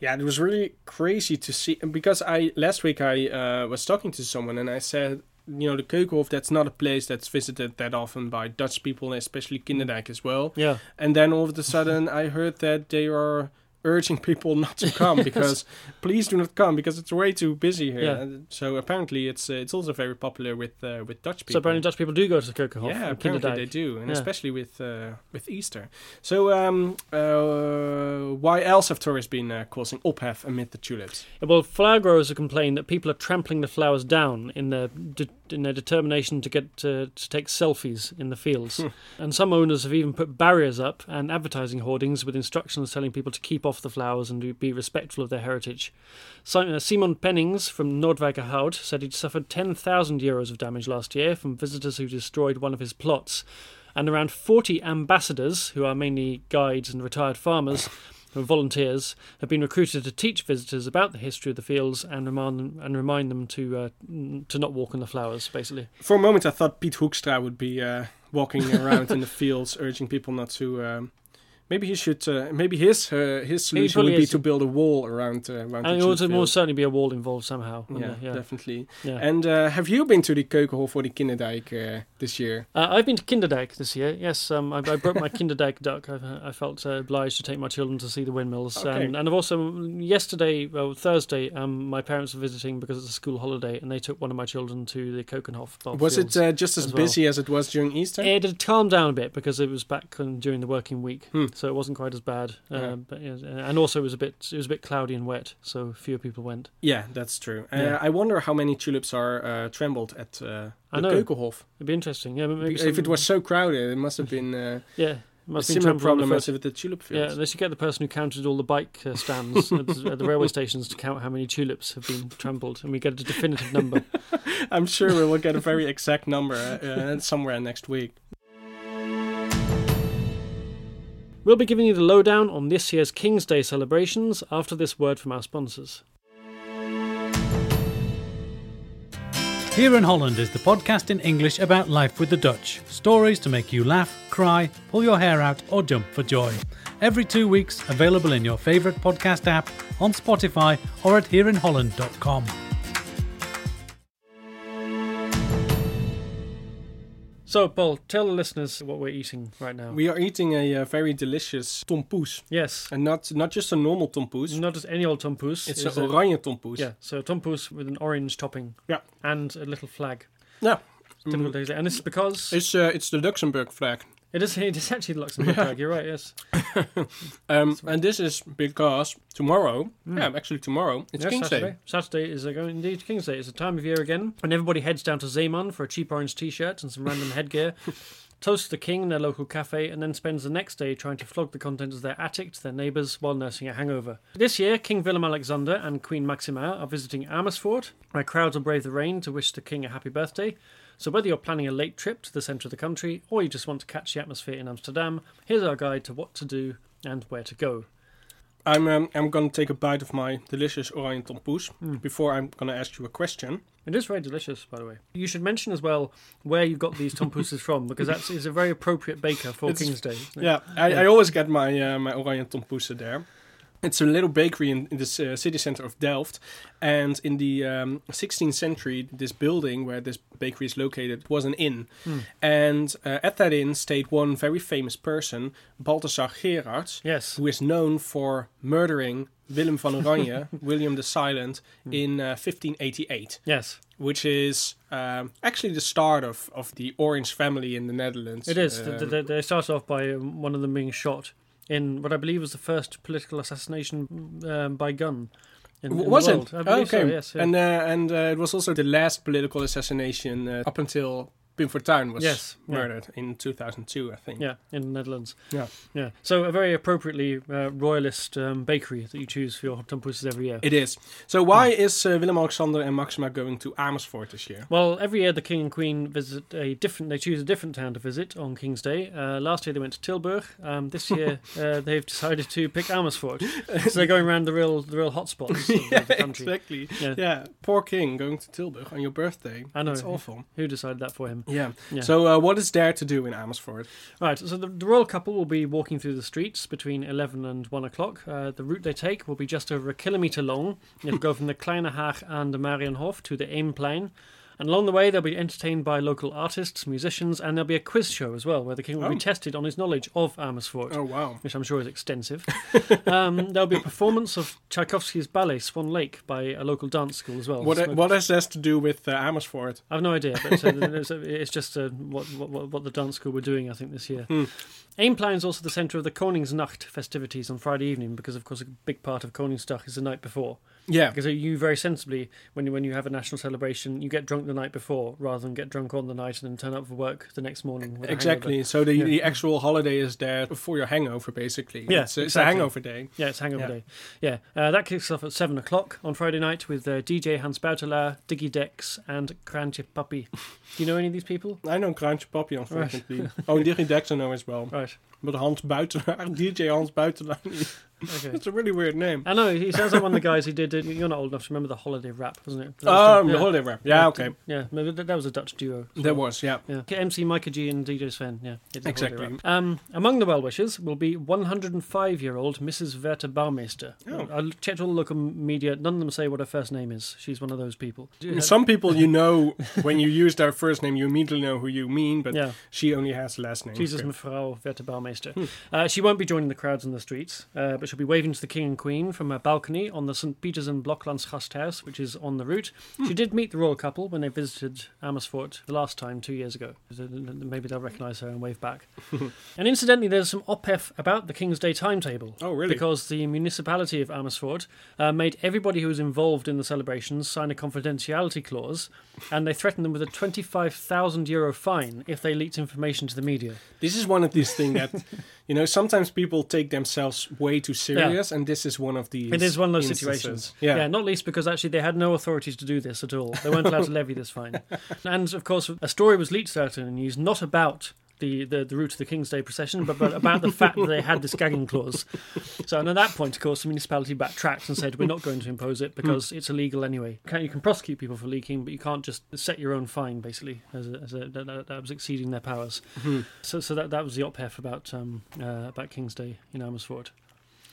Yeah, it was really crazy to see because I last week I uh, was talking to someone and I said, you know, the Keukenhof that's not a place that's visited that often by Dutch people, especially Kinderdijk as well.
Yeah.
And then all of a sudden I heard that they are urging people not to come because please do not come because it's way too busy here.
Yeah.
So apparently it's uh, it's also very popular with uh, with Dutch people.
So apparently Dutch people do go to the Keukenhof
yeah, apparently they do, and
Yeah.
especially with uh, with Easter. So, um, uh, why else have tourists been uh, causing ophef amid the tulips?
Well, flower growers have complained that people are trampling the flowers down in their de- in their determination to get to, to take selfies in the fields, and some owners have even put barriers up and advertising hoardings with instructions telling people to keep off the flowers and to be respectful of their heritage. Uh, Simon Pennings from Noordwijkerhout said he'd suffered 10,000 euros of damage last year from visitors who destroyed one of his plots, and around 40 ambassadors, who are mainly guides and retired farmers. Volunteers have been recruited to teach visitors about the history of the fields and remind them and remind them to uh, to not walk on the flowers. Basically,
For a moment, I thought Pete Hoekstra would be uh, walking around in the fields, urging people not to. Um, maybe he should. Uh, maybe his uh, his solution would be
is.
to build a wall around uh, around
and
tulip
there will certainly be a wall involved somehow.
Yeah,
yeah,
definitely.
yeah.
And uh, have you been to the Keukenhof or the Kinderdijk uh, this year?
Uh, I've been to Kinderdijk this year. Yes, um, I, I broke my Kinderdijk duck. I, I felt uh, obliged to take my children to see the windmills,
Okay.
and, and I've also yesterday, well Thursday, um, my parents were visiting because it's a school holiday, and they took one of my children to the Keukenhof. bulb
was it uh, just as,
as well.
busy as it was during Easter?
It had calmed down a bit because it was back during the working week,
Hmm.
So it wasn't quite as bad. Uh,
Yeah.
but, yeah, and also it was a bit it was a bit cloudy and wet, so fewer people went.
Yeah, that's true. Uh, I wonder how many tulips are uh, trembled at uh, the. Keukenhof.
It'd be interesting. Yeah, maybe
if
some-
it was so crowded, it must have been uh,
yeah,
a
must been
similar
trampled on the
problem as with the tulip fields.
Yeah, they should get the person who counted all the bike uh, stands at, the, at the railway stations to count how many tulips have been trampled, and we get a definitive number.
I'm sure we will get a very exact number somewhere next week.
We'll be giving you the lowdown on this year's King's Day celebrations after this word from our sponsors.
Here in Holland is the podcast in English about life with the Dutch. Stories to make you laugh, cry, pull your hair out, or jump for joy. Every two weeks, available in your favourite podcast app, on Spotify, or at hereinholland.com.
So, Paul, tell the listeners what we're eating right now.
We are eating a uh, very delicious tompoes.
yes,
And not not just a normal tompoes.
not just any old tompoes.
It's
It's
an
a-
oranje tompoes.
Yeah, so tompoes with an orange topping.
Yeah.
And a little flag.
Yeah.
Say. And this is because
It's uh, it's the Luxembourg flag.
It is it is actually the Luxembourg flag. You're right. Yes.
Um, and this is because tomorrow, yeah, actually tomorrow, it's
Yes,
King's
Saturday.
Day.
Saturday is uh, indeed King's Day. It's a time of year again when everybody heads down to Zeeman for a cheap orange T-shirt and some random headgear. Toasts the king in their local cafe and then spends the next day trying to flog the contents of their attic to their neighbours while nursing a hangover. This year, King Willem Alexander and Queen Maxima are visiting Amersfoort, where crowds will brave the rain to wish the king a happy birthday. So, whether you're planning a late trip to the centre of the country or you just want to catch the atmosphere in Amsterdam, here's our guide to what to do and where to go.
I'm um, I'm gonna take a bite of my delicious Oranje tompoes before I'm gonna ask you a question.
It is very delicious, by the way. You should mention as well where you got these tompooses from, because that's a very appropriate baker for
It's-
King's Day.
Yeah, I, I always get my uh, my Oranje tompoes there. It's a little bakery in, in the uh, city center of Delft, and in the um, 16th century, this building where this bakery is located was an inn,
Hmm.
and uh, at that inn stayed one very famous person, Balthasar Gerards,
Yes.
who is known for murdering Willem van Oranje, William the Silent,
Hmm.
in uh, 1588.
Yes.
which is um, actually the start of, of the Orange family in the Netherlands.
It is.
Um,
th- they started off by um, one of them being shot in what I believe was the first political assassination um, by gun. In, in the
was
world.
it? Okay.
so, yes. yeah.
And uh, and uh, it was also the last political assassination uh, up until Pim Fortuyn was
Yes, yeah.
murdered in 2002, I think.
yeah, in the Netherlands.
Yeah.
Yeah. So a very appropriately uh, royalist um, bakery that you choose for your tompooses every year.
It is. So why is uh, Willem-Alexander and Maxima going to Amersfoort this year?
Well, every year the king and queen visit a different. They choose a different town to visit on King's Day. Uh, last year they went to Tilburg. Um, this year uh, they've decided to pick Amersfoort. so they're going around the real, the real hotspots of, of the country.
exactly.
Yeah.
Yeah. Poor king going to Tilburg on your birthday.
I know.
It's awful.
Who decided that for him?
Yeah.
Yeah.
So uh, what is there to do in Amersfoort?
Right, so the, the royal couple will be walking through the streets between 11 and 1 o'clock. Uh, the route they take will be just over a kilometre long. It'll go from the Kleine Haag and the Marienhof to the Eemplein. And along the way, they'll be entertained by local artists, musicians, and there'll be a quiz show as well, where the king will
Oh.
be tested on his knowledge of Amersfoort.
Oh wow.
Which I'm sure is extensive. um, there'll be a performance of Tchaikovsky's ballet Swan Lake by a local dance school as well.
What
So-
what has this to do with uh, Amersfoort?
I've no idea, but uh, it's, it's just uh, what, what what the dance school were doing, I think, this year.
Hmm.
Eemplein is also the centre of the Koningsnacht festivities on Friday evening, because of course a big part of Koningsdag is the night before.
Yeah.
Because you very sensibly, when you when you have a national celebration, you get drunk the night before rather than get drunk on the night and then turn up for work the next morning.
Exactly. So the,
Yeah.
the actual holiday is there for your hangover, basically.
Yeah,
it's, it's a hangover day.
Yeah, it's hangover
Yeah.
day. Yeah, uh, that kicks off at seven o'clock on Friday night with uh, DJ Hans Buitelaar, Diggy Dex, and Kraantje Papi. Do you know any of these people?
I know Kraantje Papi, unfortunately. oh, Diggy Dex I know as well.
Right.
But Hans Buitelaar, DJ Hans Buitelaar.
Okay.
It's a really weird name.
I know he sounds like one of the guys who did. You're not old enough to remember the holiday rap, wasn't it? Was
Um,
the- yeah.
holiday rap. Yeah, okay.
Yeah, that, that was a Dutch duo.
There was, yeah.
Yeah, MC Miker G and DJ Sven. Yeah, it's a holiday
Exactly.
Um, among the well wishers will be 105-year-old Mrs. Werther Baumeister.
Oh.
I checked all the local media. None of them say what her first name is. She's one of those people.
Some people you know, when you use their first name, you immediately know who you mean, but
yeah,
she only has the last name.
Jesus
Okay.
Mevrouw Werther Baumeister.
Hmm.
Uh, she won't be joining the crowds in the streets, uh, but she'll be waving to the king and queen from a balcony on the St. Peters and Gasthuis, which is on the route.
Hmm.
She did meet the royal couple when they visited Amersfoort the last time, two years ago. Maybe they'll recognise her and wave back. and incidentally, there's some ophef about the King's Day timetable.
Oh, really?
Because the municipality of Amersfoort uh, made everybody who was involved in the celebrations sign a confidentiality clause, and they threatened them with a 25,000 euro fine if they leaked information to the media.
This is one of these things that, you know, sometimes people take themselves way too serious, and this is one of these.
It is one of those
instances.
situations.
Yeah.
not least because actually they had no authorities to do this at all. They weren't allowed to levy this fine. And of course, a story was leaked out in the news not about the, the, the route of the King's Day procession, but, but about the fact that they had this gagging clause. So, and at that point, of course, the municipality backtracked and said, "We're not going to impose it because it's illegal anyway. You can, you can prosecute people for leaking, but you can't just set your own fine, basically, as, a, as a, that, that, was exceeding their powers."
Mhm.
So, so that that was the ophef about um, uh, about King's Day in Amersfoort.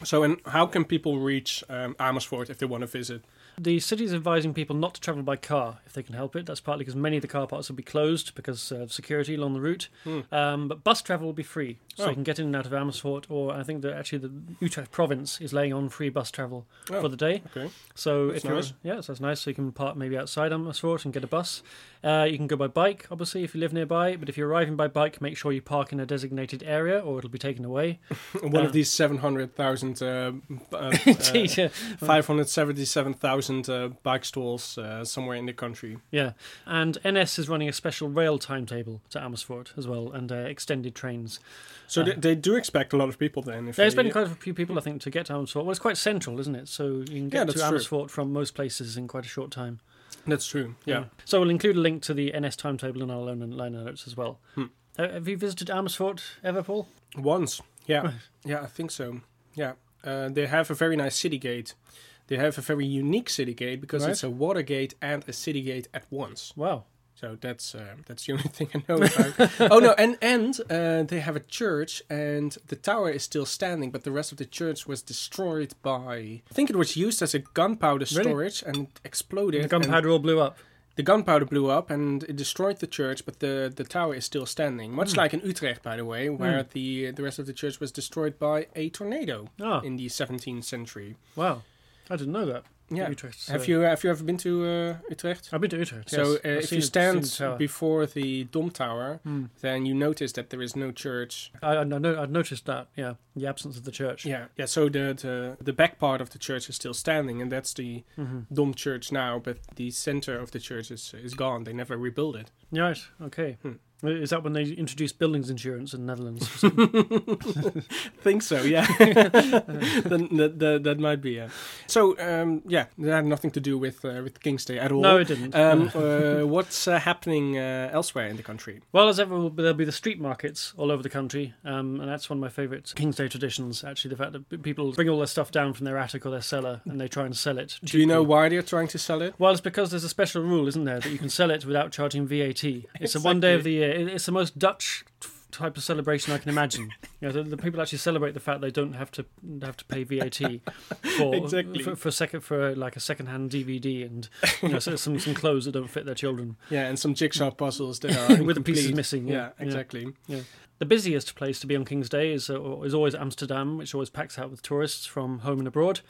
So, and how can people reach um, Amersfoort if they want to visit?
The city is advising people not to travel by car if they can help it. That's partly because many of the car parks will be closed because of security along the route.
Hmm.
Um, but bus travel will be free, so
Oh.
you can get in and out of Amersfoort. Or I think that actually the Utrecht province is laying on free bus travel
Oh,
for the day.
okay.
So
That's
if you're
nice.
yeah, so that's nice. So you can park maybe outside Amersfoort and get a bus. Uh, you can go by bike, obviously, if you live nearby. But if you're arriving by bike, make sure you park in a designated area, or it'll be taken away.
One
Uh,
of these 700,000, uh, uh,
Indeed, yeah.
577,000 uh, bike stalls uh, somewhere in the country.
Yeah, and NS is running a special rail timetable to Amersfoort as well, and uh, extended trains.
So
Uh,
they, they do expect a lot of people then. If
There's
they,
been quite a few people, I think, to get to Amersfoort. Well, it's quite central, isn't it? So you can get
that's
to
true.
Amersfoort from most places in quite a short time.
That's true. Yeah.
So we'll include a link to the NS timetable in our liner notes as well.
Hmm.
Uh, have you visited Amersfoort ever, Paul?
Once. Yeah. Yeah, I think so. Yeah. Uh, they have a very nice city gate. They have a very unique city gate because
Right.
it's a water gate and a city gate at once.
Wow.
So that's uh, that's the only thing I know about. oh no, and and uh, they have a church, and the tower is still standing, but the rest of the church was destroyed by. I think it was used as a gunpowder
Really?
storage and exploded.
The gunpowder all blew up.
the gunpowder blew up and it destroyed the church, but the, the tower is still standing. Much
Hmm.
like in Utrecht, by the way, where the the rest of the church was destroyed by a tornado
Ah,
in the 17th century.
wow. I didn't know that.
Yeah.
Utrecht.
Have you have you ever been to uh, Utrecht?
I've been to Utrecht.
So
yes.
uh, if you
it-
stand
seen the
before the Dom Tower,
Hmm.
then you notice that there is no church.
I, I know, I'd noticed that. Yeah, the absence of the church.
Yeah, yeah. So the the, the back part of the church is still standing, and that's the
hmm
Dom Church now. But the center of the church is is gone. They never rebuilt it.
Right. Okay.
Hmm.
Is that when they introduced buildings insurance in the Netherlands?
think so. Yeah, then that, that that might be. Yeah. So um, yeah, that had nothing to do with uh, with King's Day at all.
no, it didn't.
Um, uh, what's uh, happening uh, elsewhere in the country?
Well, as ever, there'll be the street markets all over the country, um, and that's one of my favourite King's Day traditions. Actually, the fact that people bring all their stuff down from their attic or their cellar, and they try and sell it.
Do you know why they're trying to sell it?
Well, it's because there's a special rule, isn't there, that you can sell it without charging VAT. It's a one day of the year. It- It's the most Dutch type of celebration I can imagine. You know, the, the people actually celebrate the fact they don't have to have to pay VAT for
Exactly.
for, for second for like a second-hand DVD and you know some some clothes that don't fit their children
Yeah, and some jigsaw puzzles that are
with the pieces missing.
Yeah, exactly.
Yeah, The busiest place to be on King's Day is uh, is always Amsterdam, which always packs out with tourists from home and abroad.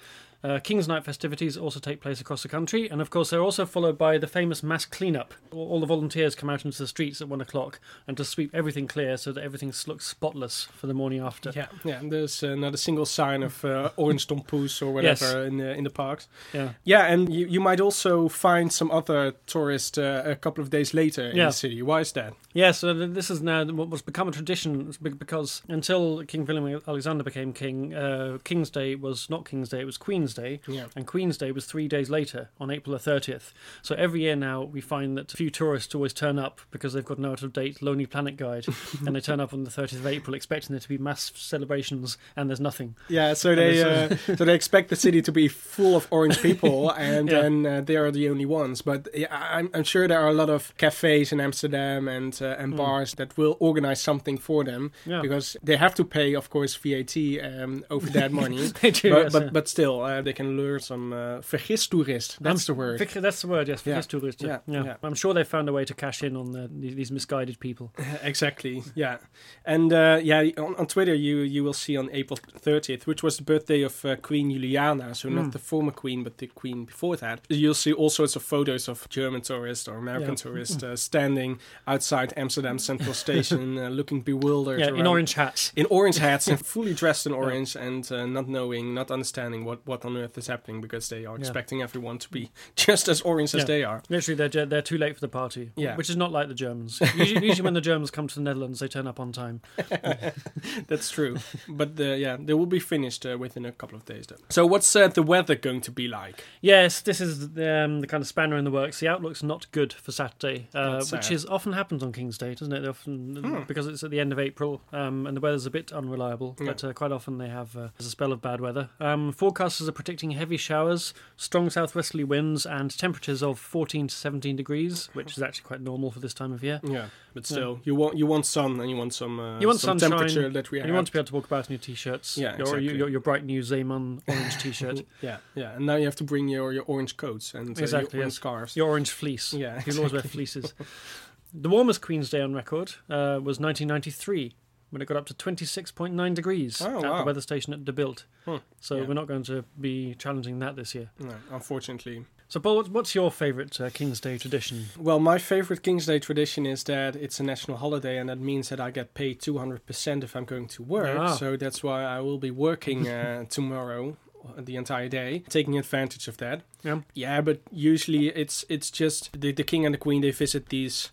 Uh, King's Night festivities also take place across the country, and of course they're also followed by the famous mass cleanup. All all the volunteers come out into the streets at one o'clock and to sweep everything clear so that everything looks spotless for the morning after.
Yeah, yeah. and There's uh, not a single sign of uh, orange tompoes or whatever
Yes.
in the in the parks.
Yeah.
Yeah, and you, you might also find some other tourists uh, a couple of days later in
Yeah.
the city. Why is that?
Yeah, so this is now what was become a tradition because until King William Alexander became king, uh, King's Day was not King's Day, it was Queen's Day.
Yeah.
And Queen's Day was three days later, on April the 30th. So every year now, we find that a few tourists always turn up because they've got an out of date Lonely Planet guide. and they turn up on the 30th of April expecting there to be mass celebrations, and there's nothing.
Yeah, so they uh, so they expect the city to be full of orange people, and
Yeah.
then uh, they are the only ones. But yeah, I'm, I'm sure there are a lot of cafes in Amsterdam and uh, and
Mm.
bars that will organize something for them
Yeah.
because they have to pay, of course, VAT um, over that money.
do,
but,
yes,
but but still, uh, they can lure some uh, vergistoerist. That's the word.
That's the word, yes,
Yeah.
yeah.
Yeah,
Yeah.
yeah.
I'm sure they found a way to cash in on the, these misguided people.
exactly. Yeah, and uh, yeah, on, on Twitter you you will see on April 30th, which was the birthday of uh, Queen Juliana, so
Mm.
not the former queen, but the queen before that. You'll see all sorts of photos of German tourists or American
Yeah.
tourists uh, standing outside Amsterdam Central Station, uh, looking bewildered.
Yeah, in orange hats.
In orange hats and fully dressed in orange, and uh, not knowing, not understanding what, what on earth is happening because they are expecting everyone to be just as orange as they are.
Literally, they're they're too late for the party.
Yeah.
which is not like the Germans. Usually, usually when the Germans come to the Netherlands, they turn up on time.
That's true. but uh, yeah, they will be finished uh, within a couple of days. Though. So, what's uh, the weather going to be like?
Yes, this is the, um, the kind of spanner in the works. The outlook's not good for Saturday, uh, which is often happens on King's Day, doesn't it? They often because it's at the end of April um, and the weather's a bit unreliable.
Yeah.
But uh, quite often they have uh, there's a spell of bad weather. Um, forecasters are predicting heavy showers, strong southwesterly winds, and temperatures of 14 to 17 degrees, which is actually quite normal for this time of year.
Yeah, but still, you want you want sun and you want some uh,
You want
some temperature that we have.
you want to be able to walk about in your t-shirts,
Yeah,
your,
exactly.
your, your bright new Zeeman orange t-shirt,
yeah, yeah, and now you have to bring your, your orange coats and uh,
Exactly,
your orange
yes.
scarves.
your orange fleece.
Yeah,
People always wear fleeces. The warmest Queen's Day on record uh, was 1993, when it got up to 26.9 degrees
Oh,
at
wow.
the weather station at De Bilt.
Hmm.
So
Yeah.
we're not going to be challenging that this year.
No, unfortunately.
So, Paul, what's- your favourite uh, King's Day tradition?
Well, my favorite King's Day tradition is that it's a national holiday, and that means that I get paid 200% if I'm going to work.
Ah.
So that's why I will be working uh, tomorrow uh, the entire day, taking advantage of that.
Yeah.
Yeah, but usually it's it's just the, the king and the queen they visit these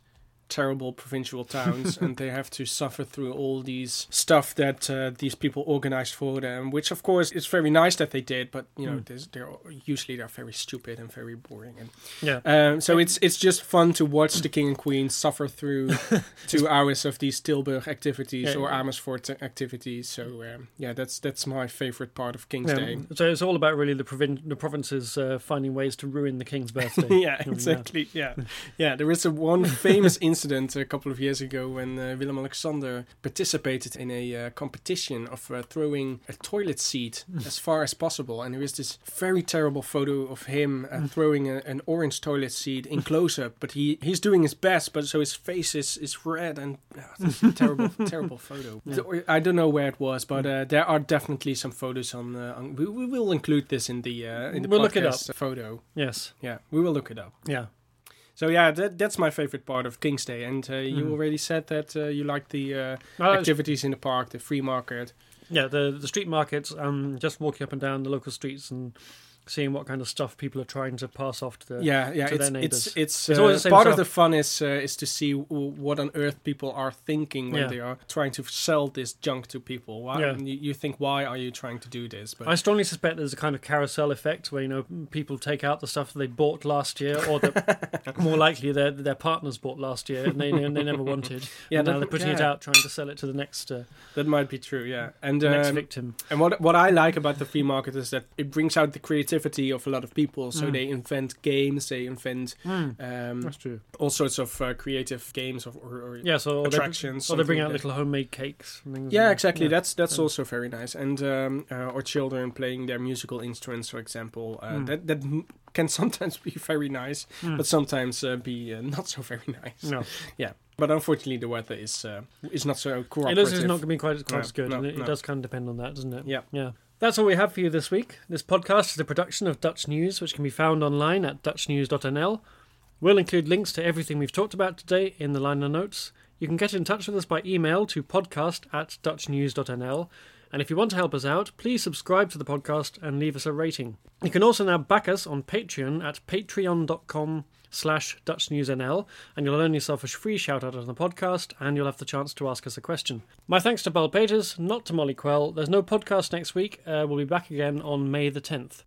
terrible provincial towns, and they have to suffer through all these stuff that uh, these people organized for them. Which, of course, it's very nice that they did, but you know,
Mm.
they're usually they're very stupid and very boring. And
Yeah.
um, so it's it's just fun to watch the king and queen suffer through two hours of these Tilburg activities
Yeah.
or Amersfoort activities. So um, yeah, that's that's my favorite part of King's
Yeah,
Day.
So it's all about really the, provin- the provinces uh, finding ways to ruin the king's birthday.
yeah, exactly. Yeah, yeah. There was a one famous incident a couple of years ago when uh, Willem Alexander participated in a uh, competition of uh, throwing a toilet seat as far as possible, and there is this very terrible photo of him uh, throwing a, an orange toilet seat in close up. But he he's doing his best, but so his face is is red and uh, it's a terrible terrible photo. So, I don't know where it was, but uh, there are definitely some photos on. Uh, on we, we will include this in the uh, in the
We'll look it
podcast photo.
Yes.
Yeah, we will look it up.
Yeah.
So yeah, that, that's my favorite part of King's Day. And uh, you
Mm.
already said that uh, you like the uh,
Well,
activities in the park, the free market.
Yeah, the the street markets, um, just walking up and down the local streets and seeing what kind of stuff people are trying to pass off to the.
yeah, yeah.
to
It's
their
it's
neighbours.
it's,
It's
uh,
always
part of the fun is uh, is to see w- what on earth people are thinking when
Yeah.
they are trying to sell this junk to people. Why
Yeah.
you, you think why are you trying to do this? But
I strongly suspect there's a kind of carousel effect where you know people take out the stuff that they bought last year, or that more likely their their partners bought last year and they they never wanted.
Yeah,
and now they're putting it out, trying to sell it to the next uh,
that might be true. Yeah, and
next
um,
victim.
And what what I like about the flea market is that it brings out the creativity of a lot of people. So
Mm.
they invent games, they invent um,
That's true.
all sorts of uh, creative games of, or, or
Yeah, so or they,
attractions.
or they bring out
like that.
little homemade cakes. And
Yeah,
and-
exactly.
yeah.
That's that's
Yeah.
also very nice. And um, uh, or children playing their musical instruments, for example. Uh,
Mm.
That that can sometimes be very nice,
Mm.
but sometimes uh, be uh, not so very nice.
no, yeah.
But unfortunately, the weather is uh, is not so
it
cooperative.
it's not going to be quite, quite
No,
as good,
no,
and it,
no.
it does kind of depend on that, doesn't it?
Yeah.
Yeah. That's all we have for you this week. This podcast is a production of Dutch News, which can be found online at dutchnews.nl. We'll include links to everything we've talked about today in the liner notes. You can get in touch with us by email to podcast at dutchnews.nl. And if you want to help us out, please subscribe to the podcast and leave us a rating. You can also now back us on Patreon at patreon.com slash Dutch News NL, and you'll earn yourself a free shout out on the podcast, and you'll have the chance to ask us a question. My thanks to Bell Peters, not to Molly Quell. There's no podcast next week. Uh, we'll be back again on May the 10th.